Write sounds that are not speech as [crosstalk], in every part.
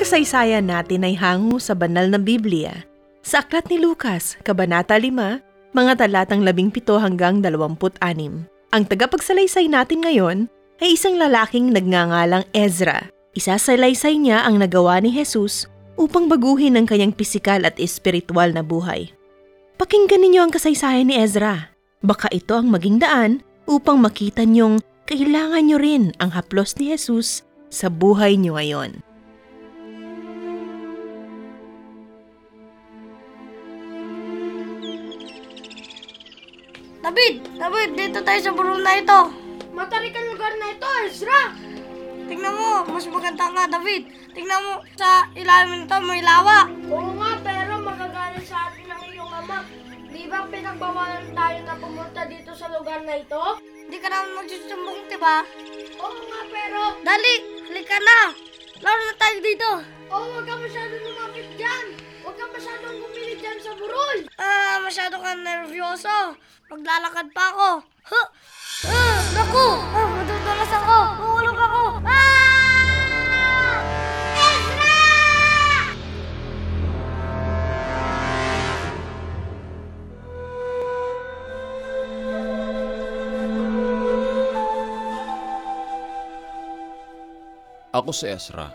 kasaysayan natin ay hango sa banal na Biblia. Sa Aklat ni Lucas, Kabanata 5, mga talatang 17 hanggang 26. Ang tagapagsalaysay natin ngayon ay isang lalaking nagngangalang Ezra. Isasalaysay niya ang nagawa ni Jesus upang baguhin ang kanyang pisikal at espiritual na buhay. Pakinggan ninyo ang kasaysayan ni Ezra. Baka ito ang maging daan upang makita niyong kailangan niyo rin ang haplos ni Jesus sa buhay niyo ngayon. David! David, dito tayo sa burong na ito. Matarik ang lugar na ito, Ezra! Tingnan mo, mas maganda nga, David. Tingnan mo, sa ilalim nito may lawa. Oo nga, pero magagaling sa atin ang iyong ama. Di ba pinagbawalan tayo na pumunta dito sa lugar na ito? Hindi ka naman magsusumbong, di ba? Oo nga, pero... Dali, halika na. Laro na tayo dito. Oo, huwag ka masyadong lumapit dyan. Huwag ka masyadong bumili dyan sa burol. Ah, masyado ka nervyoso. Maglalakad pa ako. Huh! Ah, naku! Ah, madudulas ako. Uhulog ako. Ah! Ezra! Ako si Ezra,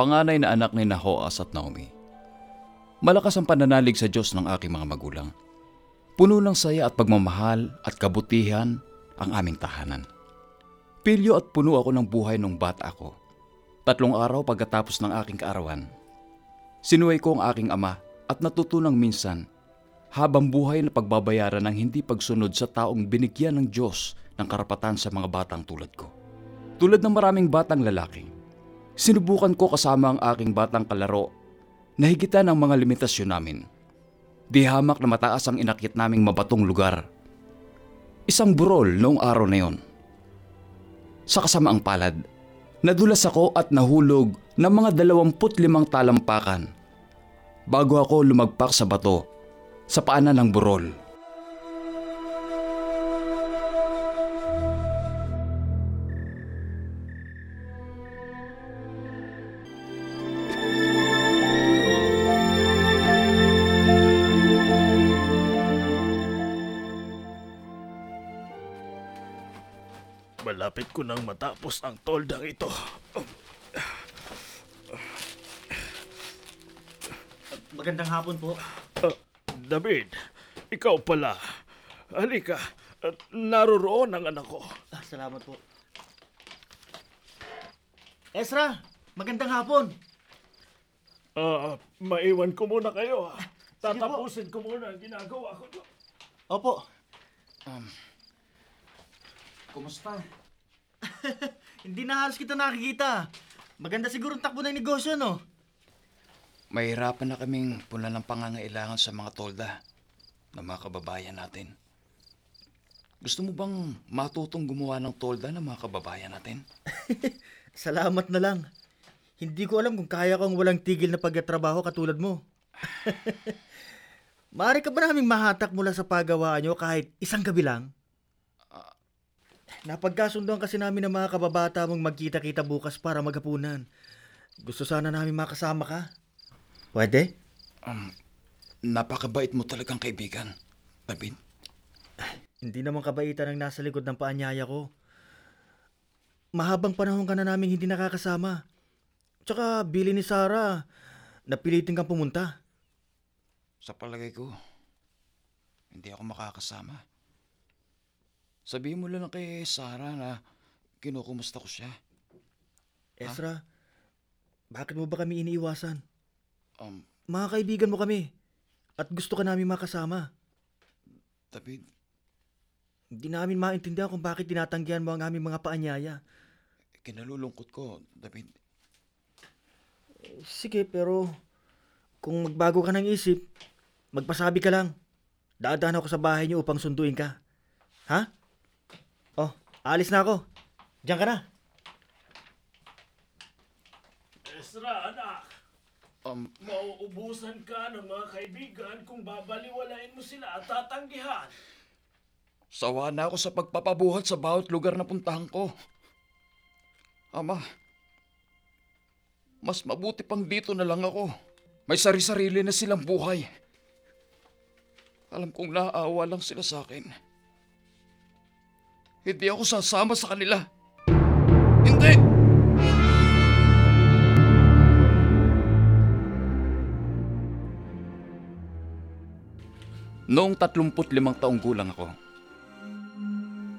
panganay na anak ni Nahoas at Naomi. Malakas ang pananalig sa Diyos ng aking mga magulang. Puno ng saya at pagmamahal at kabutihan ang aming tahanan. Pilyo at puno ako ng buhay nung bata ako. Tatlong araw pagkatapos ng aking kaarawan. Sinuway ko ang aking ama at natutunang minsan habang buhay na pagbabayaran ng hindi pagsunod sa taong binigyan ng Diyos ng karapatan sa mga batang tulad ko. Tulad ng maraming batang lalaki, sinubukan ko kasama ang aking batang kalaro na higitan ang mga limitasyon namin. Di hamak na mataas ang inakit naming mabatong lugar. Isang burol noong araw na yon. Sa kasamaang palad, nadulas ako at nahulog ng mga dalawamput limang talampakan bago ako lumagpak sa bato sa paanan ng burol. Malapit ko nang matapos ang toldang ito. Magandang hapon po. Ah, David, ikaw pala. Halika, at naroroon ang anak ko. Ah, salamat po. Ezra, magandang hapon. Ah, maiwan ko muna kayo. ah. Sige po. Tatapusin ko muna ang ginagawa ko. Opo. Kumusta? [laughs] Hindi na halos kita nakikita. Maganda siguro ang takbo ng negosyo, no? Mahirapan na kaming puna ng pangangailangan sa mga tolda ng mga kababayan natin. Gusto mo bang matutong gumawa ng tolda ng mga kababayan natin? [laughs] Salamat na lang. Hindi ko alam kung kaya kong walang tigil na pagkatrabaho katulad mo. [laughs] Maaari ka ba naming mahatak mula sa paggawaan nyo kahit isang gabi lang? Napagkasunduan kasi namin ng mga kababata mong magkita-kita bukas para maghapunan. Gusto sana namin makasama ka. Pwede? Napakabait mo talagang kaibigan, David. Hindi naman kabaitan ang nasa likod ng paanyaya ko. Mahabang panahon ka na namin hindi nakakasama. Tsaka bili ni Sarah, napilitin kang pumunta. Sa palagay ko, hindi ako makakasama. Sabihin mo lang kay Sarah na kinukumusta ko siya. Ezra, bakit mo ba kami iniiwasan? Um, Mga kaibigan mo kami. At gusto ka namin makasama. David, Hindi namin maintindihan kung bakit tinatanggihan mo ang aming mga paanyaya. kinalulungkot ko, David. Sige, pero kung magbago ka ng isip, magpasabi ka lang. Dadaan ako sa bahay niyo upang sunduin ka. Ha? Oh, alis na ako. Diyan ka na. Ezra, anak. Um, Mauubusan ka ng mga kaibigan kung babaliwalain mo sila at tatanggihan. sawa na ako sa pagpapabuhat sa bawat lugar na puntahan ko. Ama, mas mabuti pang dito na lang ako. May sari-sarili na silang buhay. Alam kong naaawa lang sila sa akin. Hindi ako sasama sa kanila. Hindi! Noong 35 taong gulang ako,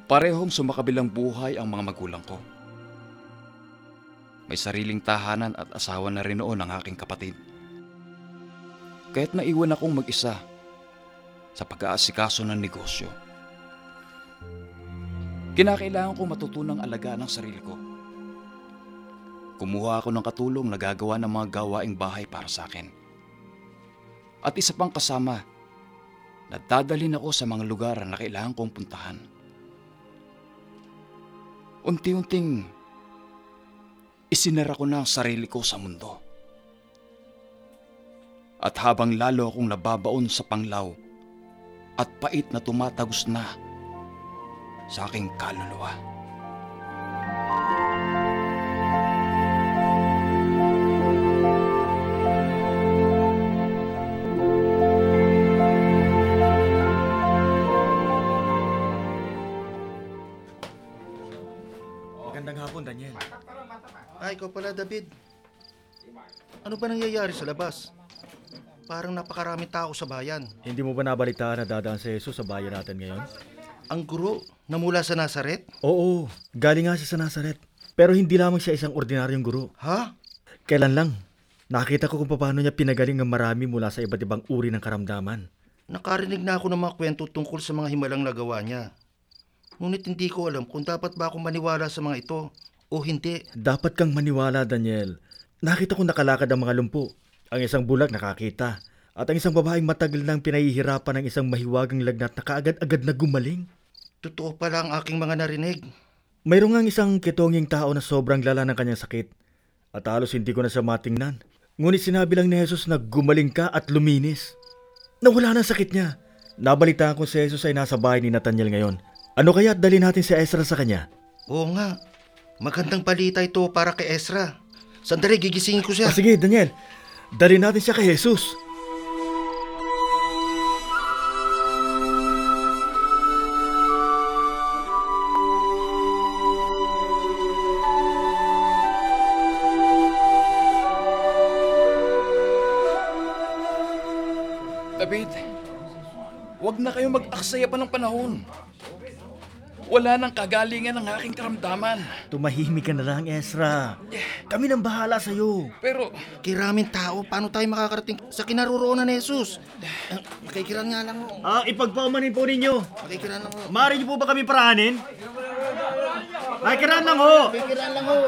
parehong sumakabilang buhay ang mga magulang ko. May sariling tahanan at asawa na rin noon ang aking kapatid. Kaya't naiwan akong mag-isa sa pag-aasikaso ng negosyo. Kinakailangan ko matutunang alagaan ang sarili ko. Kumuha ako ng katulong na gagawa ng mga gawaing bahay para sa akin. At isa pang kasama, nadadalhin ako sa mga lugar na kailangan kong puntahan. Unti-unting, isinara ko na ang sarili ko sa mundo. At habang lalo akong nababaon sa panglaw at pait na tumatagos na sa aking kaluluwa. Magandang hapon, Daniel. Ay, ikaw pala, David. Ano ba nangyayari sa labas? Parang napakaraming tao sa bayan. Hindi mo ba nabalitaan na dadaan si Jesus sa bayan natin ngayon? Ang guro na mula sa Nazaret? Oo, galing nga siya sa Nazaret. Pero hindi lamang siya isang ordinaryong guro. Ha? Kailan lang, nakita ko kung paano niya pinagaling ang marami mula sa iba't ibang uri ng karamdaman. Nakarinig na ako ng mga kwento tungkol sa mga himalang nagawa niya. Ngunit hindi ko alam kung dapat ba akong maniwala sa mga ito o hindi. Dapat kang maniwala, Daniel. Nakita ko nakalakad ang mga lumpo. Ang isang bulag nakakita. At ang isang babaeng matagal nang pinahihirapan ng isang mahiwagang lagnat na kaagad-agad na gumaling. Totoo pala ang aking mga narinig. Mayroong nga isang kitonging tao na sobrang lala ng kanyang sakit. At halos hindi ko na siya matingnan. Ngunit sinabi lang ni Jesus na gumaling ka at luminis. Nawala na sakit niya. Nabalitaan ko si Jesus ay nasa bahay ni Nathaniel ngayon. Ano kaya at dali natin si Ezra sa kanya? Oo nga. Magandang balita ito para kay Ezra. Sandali, gigisingin ko siya. Ah, sige, Daniel. Dali natin siya kay Jesus. Mag-aksaya pa ng panahon. Wala nang kagalingan ng aking karamdaman. Tumahimik ka na lang, Ezra. Kami nang bahala sa'yo. Pero Kiraming tao, paano tayo makakarating sa kinaroroonan ni Jesus? Ah, Makikiran nga lang ho. Ah, ipagpaumanin po ninyo. Makikiran lang ho. Maaari niyo po ba kami paraanin? Nakikiran lang ho. Makikiran lang ho.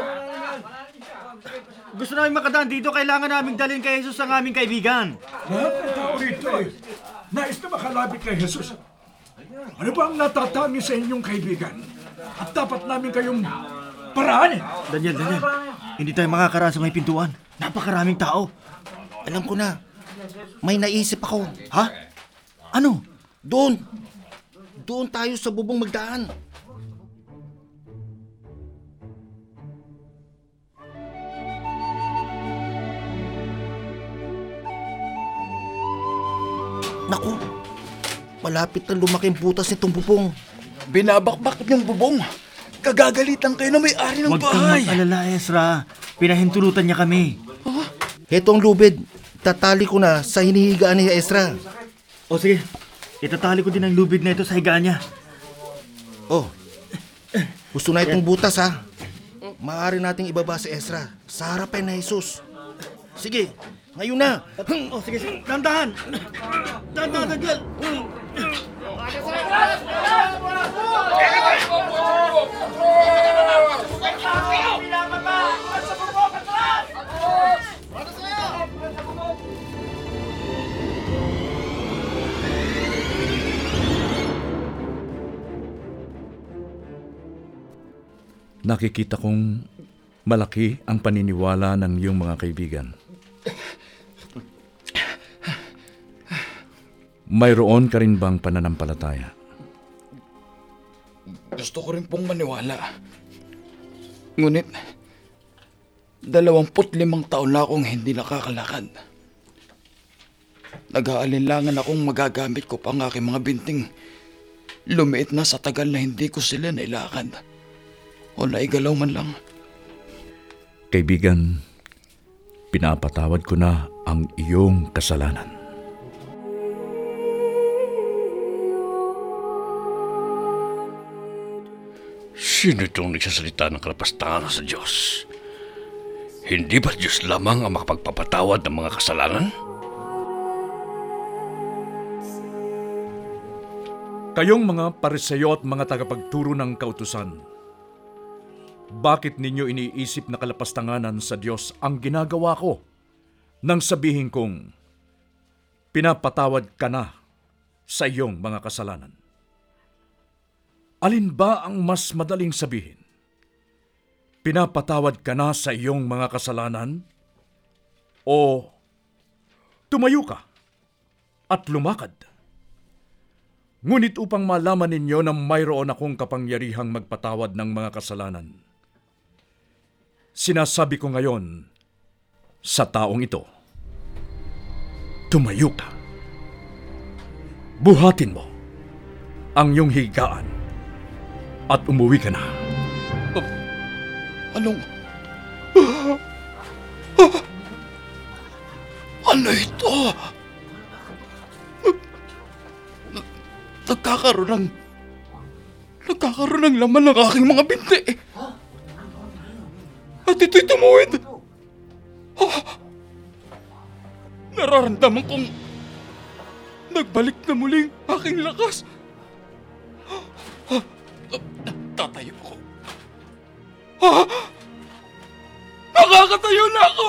Gusto namin makadaan dito, kailangan naming dalhin kay Jesus ang aming kaibigan. Napita ko rito eh. Nais na makalapit kay Jesus. Ano ba ang natatangi sa inyong kaibigan? At dapat namin kayong paraanin. Daniel, Daniel, hindi tayo makakaraan sa may pintuan. Napakaraming tao. Alam ko na. May naisip ako. Ha? Ano? Doon. Doon tayo sa bubong magdaan. Naku, malapit na lumaki ang butas nitong bubong. binabakbak yung bubong. Kagagalitan kayo na may-ari ng Huwag kang bahay. mag-alala, Ezra. Pinahintulutan niya kami. Heto ang lubid. Tatali ko na sa hinihigaan ni Ezra. O sige, itatali ko din ang lubid na ito sa higaan niya. Oh, gusto na itong butas ha. Maaari nating ibaba si Ezra sa harapan na Jesus. Sige, ngayon na. O sige, sige. Dandahan! Dandahan, Daniel! nakikita kong malaki ang paniniwala ng iyong mga kaibigan. Mayroon ka rin bang pananampalataya? Gusto ko rin pong maniwala. Ngunit, dalawamput limang taon na akong hindi nakakalakad. Nag-aalinlangan akong magagamit ko pa ang aking mga binting. Lumiit na sa tagal na hindi ko sila nailakad. O naigalaw man lang. Kaibigan, pinapatawad ko na ang iyong kasalanan. Sino itong nagsasalita ng kalapastangan sa Diyos? Hindi ba Diyos lamang ang makapagpapatawad ng mga kasalanan? Kayong mga pariseyo at mga tagapagturo ng kautusan, bakit ninyo iniisip na kalapastanganan sa Diyos ang ginagawa ko nang sabihin kong pinapatawad ka na sa iyong mga kasalanan? Alin ba ang mas madaling sabihin? Pinapatawad ka na sa iyong mga kasalanan? O tumayo ka at lumakad? Ngunit upang malaman ninyo na mayroon akong kapangyarihang magpatawad ng mga kasalanan, sinasabi ko ngayon sa taong ito, tumayo ka. Buhatin mo ang iyong higaan at umuwi ka na. Anong... Ano ito? Nagkakaroon ng... Nagkakaroon ng laman ng aking mga binti. At ito'y tumuwid. Ah! Nararamdaman kong... Nagbalik na muling aking lakas. Ah! Nakakatayo na ako!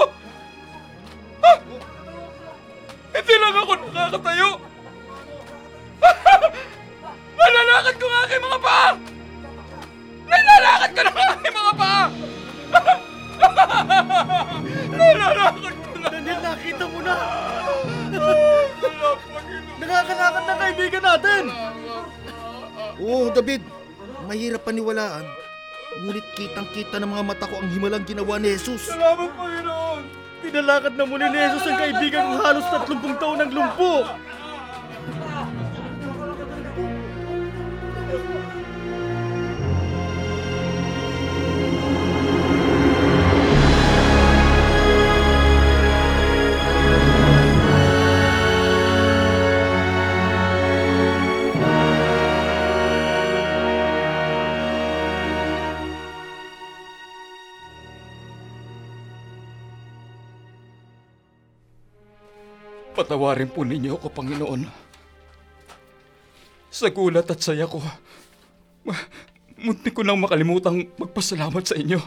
Ah! Hindi lang ako nakakatayo! [laughs] Nalalakad ko ang aking mga paa! Nalalakad ko ng aking mga paa! [laughs] Nalalakad ko na! Daniel, nakita mo na! Nakakalakad na kaibigan natin! Oo, David. Mahirap paniwalaan. Ngunit kitang-kita ng mga mata ko ang himalang ginawa ni Jesus. Salamat, Panginoon! Pinalakad na muli ni Jesus ang kaibigan ng halos 30 taon ng lumpo! Patawarin po ninyo ako, Panginoon. Sa gulat at saya ko, ma- munti ko nang makalimutang magpasalamat sa inyo.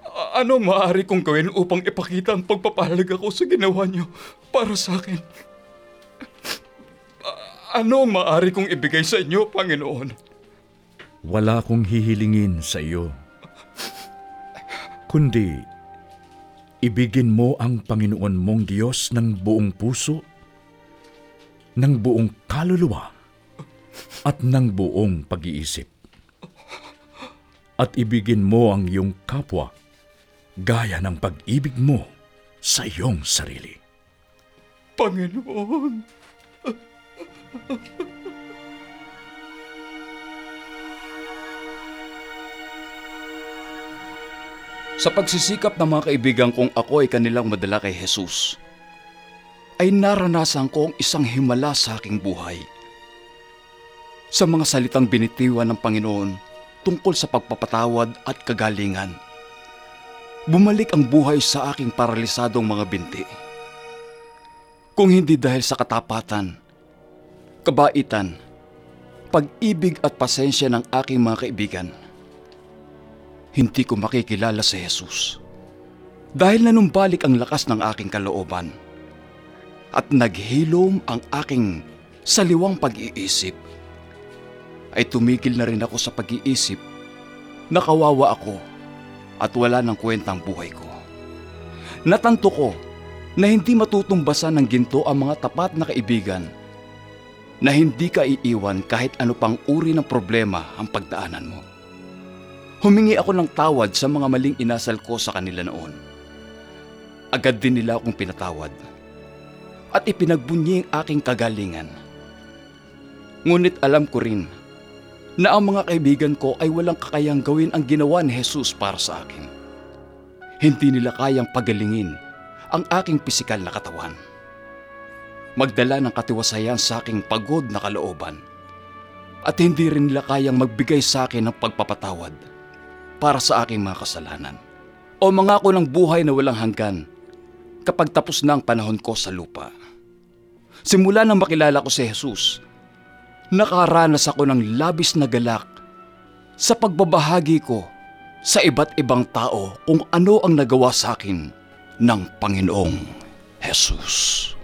A- ano maaari kong gawin upang ipakita ang pagpapahalag ako sa ginawa niyo para sa akin? A- ano maaari kong ibigay sa inyo, Panginoon? Wala kong hihilingin sa iyo. Kundi, ibigin mo ang Panginoon mong Diyos ng buong puso, ng buong kaluluwa, at ng buong pag-iisip. At ibigin mo ang iyong kapwa gaya ng pag-ibig mo sa iyong sarili. Panginoon. Sa pagsisikap ng mga kaibigan kong ako ay kanilang madala kay Jesus, ay naranasan ko ang isang himala sa aking buhay. Sa mga salitang binitiwan ng Panginoon tungkol sa pagpapatawad at kagalingan, bumalik ang buhay sa aking paralisadong mga binti. Kung hindi dahil sa katapatan, kabaitan, pag-ibig at pasensya ng aking mga kaibigan, hindi ko makikilala si Jesus. Dahil nanumbalik ang lakas ng aking kalooban at naghilom ang aking saliwang pag-iisip, ay tumigil na rin ako sa pag-iisip nakawawa ako at wala ng kwentang buhay ko. Natanto ko na hindi matutumbasan ng ginto ang mga tapat na kaibigan na hindi ka iiwan kahit ano pang uri ng problema ang pagdaanan mo. Humingi ako ng tawad sa mga maling inasal ko sa kanila noon. Agad din nila akong pinatawad at ipinagbunyi ang aking kagalingan. Ngunit alam ko rin na ang mga kaibigan ko ay walang kakayang gawin ang ginawa ni Jesus para sa akin. Hindi nila kayang pagalingin ang aking pisikal na katawan. Magdala ng katiwasayan sa aking pagod na kalooban. At hindi rin nila kayang magbigay sa akin ng pagpapatawad para sa aking mga kasalanan. O mangako ng buhay na walang hanggan kapag tapos na ang panahon ko sa lupa. Simula nang makilala ko si Jesus, nakaranas ako ng labis na galak sa pagbabahagi ko sa iba't ibang tao kung ano ang nagawa sa akin ng Panginoong Jesus.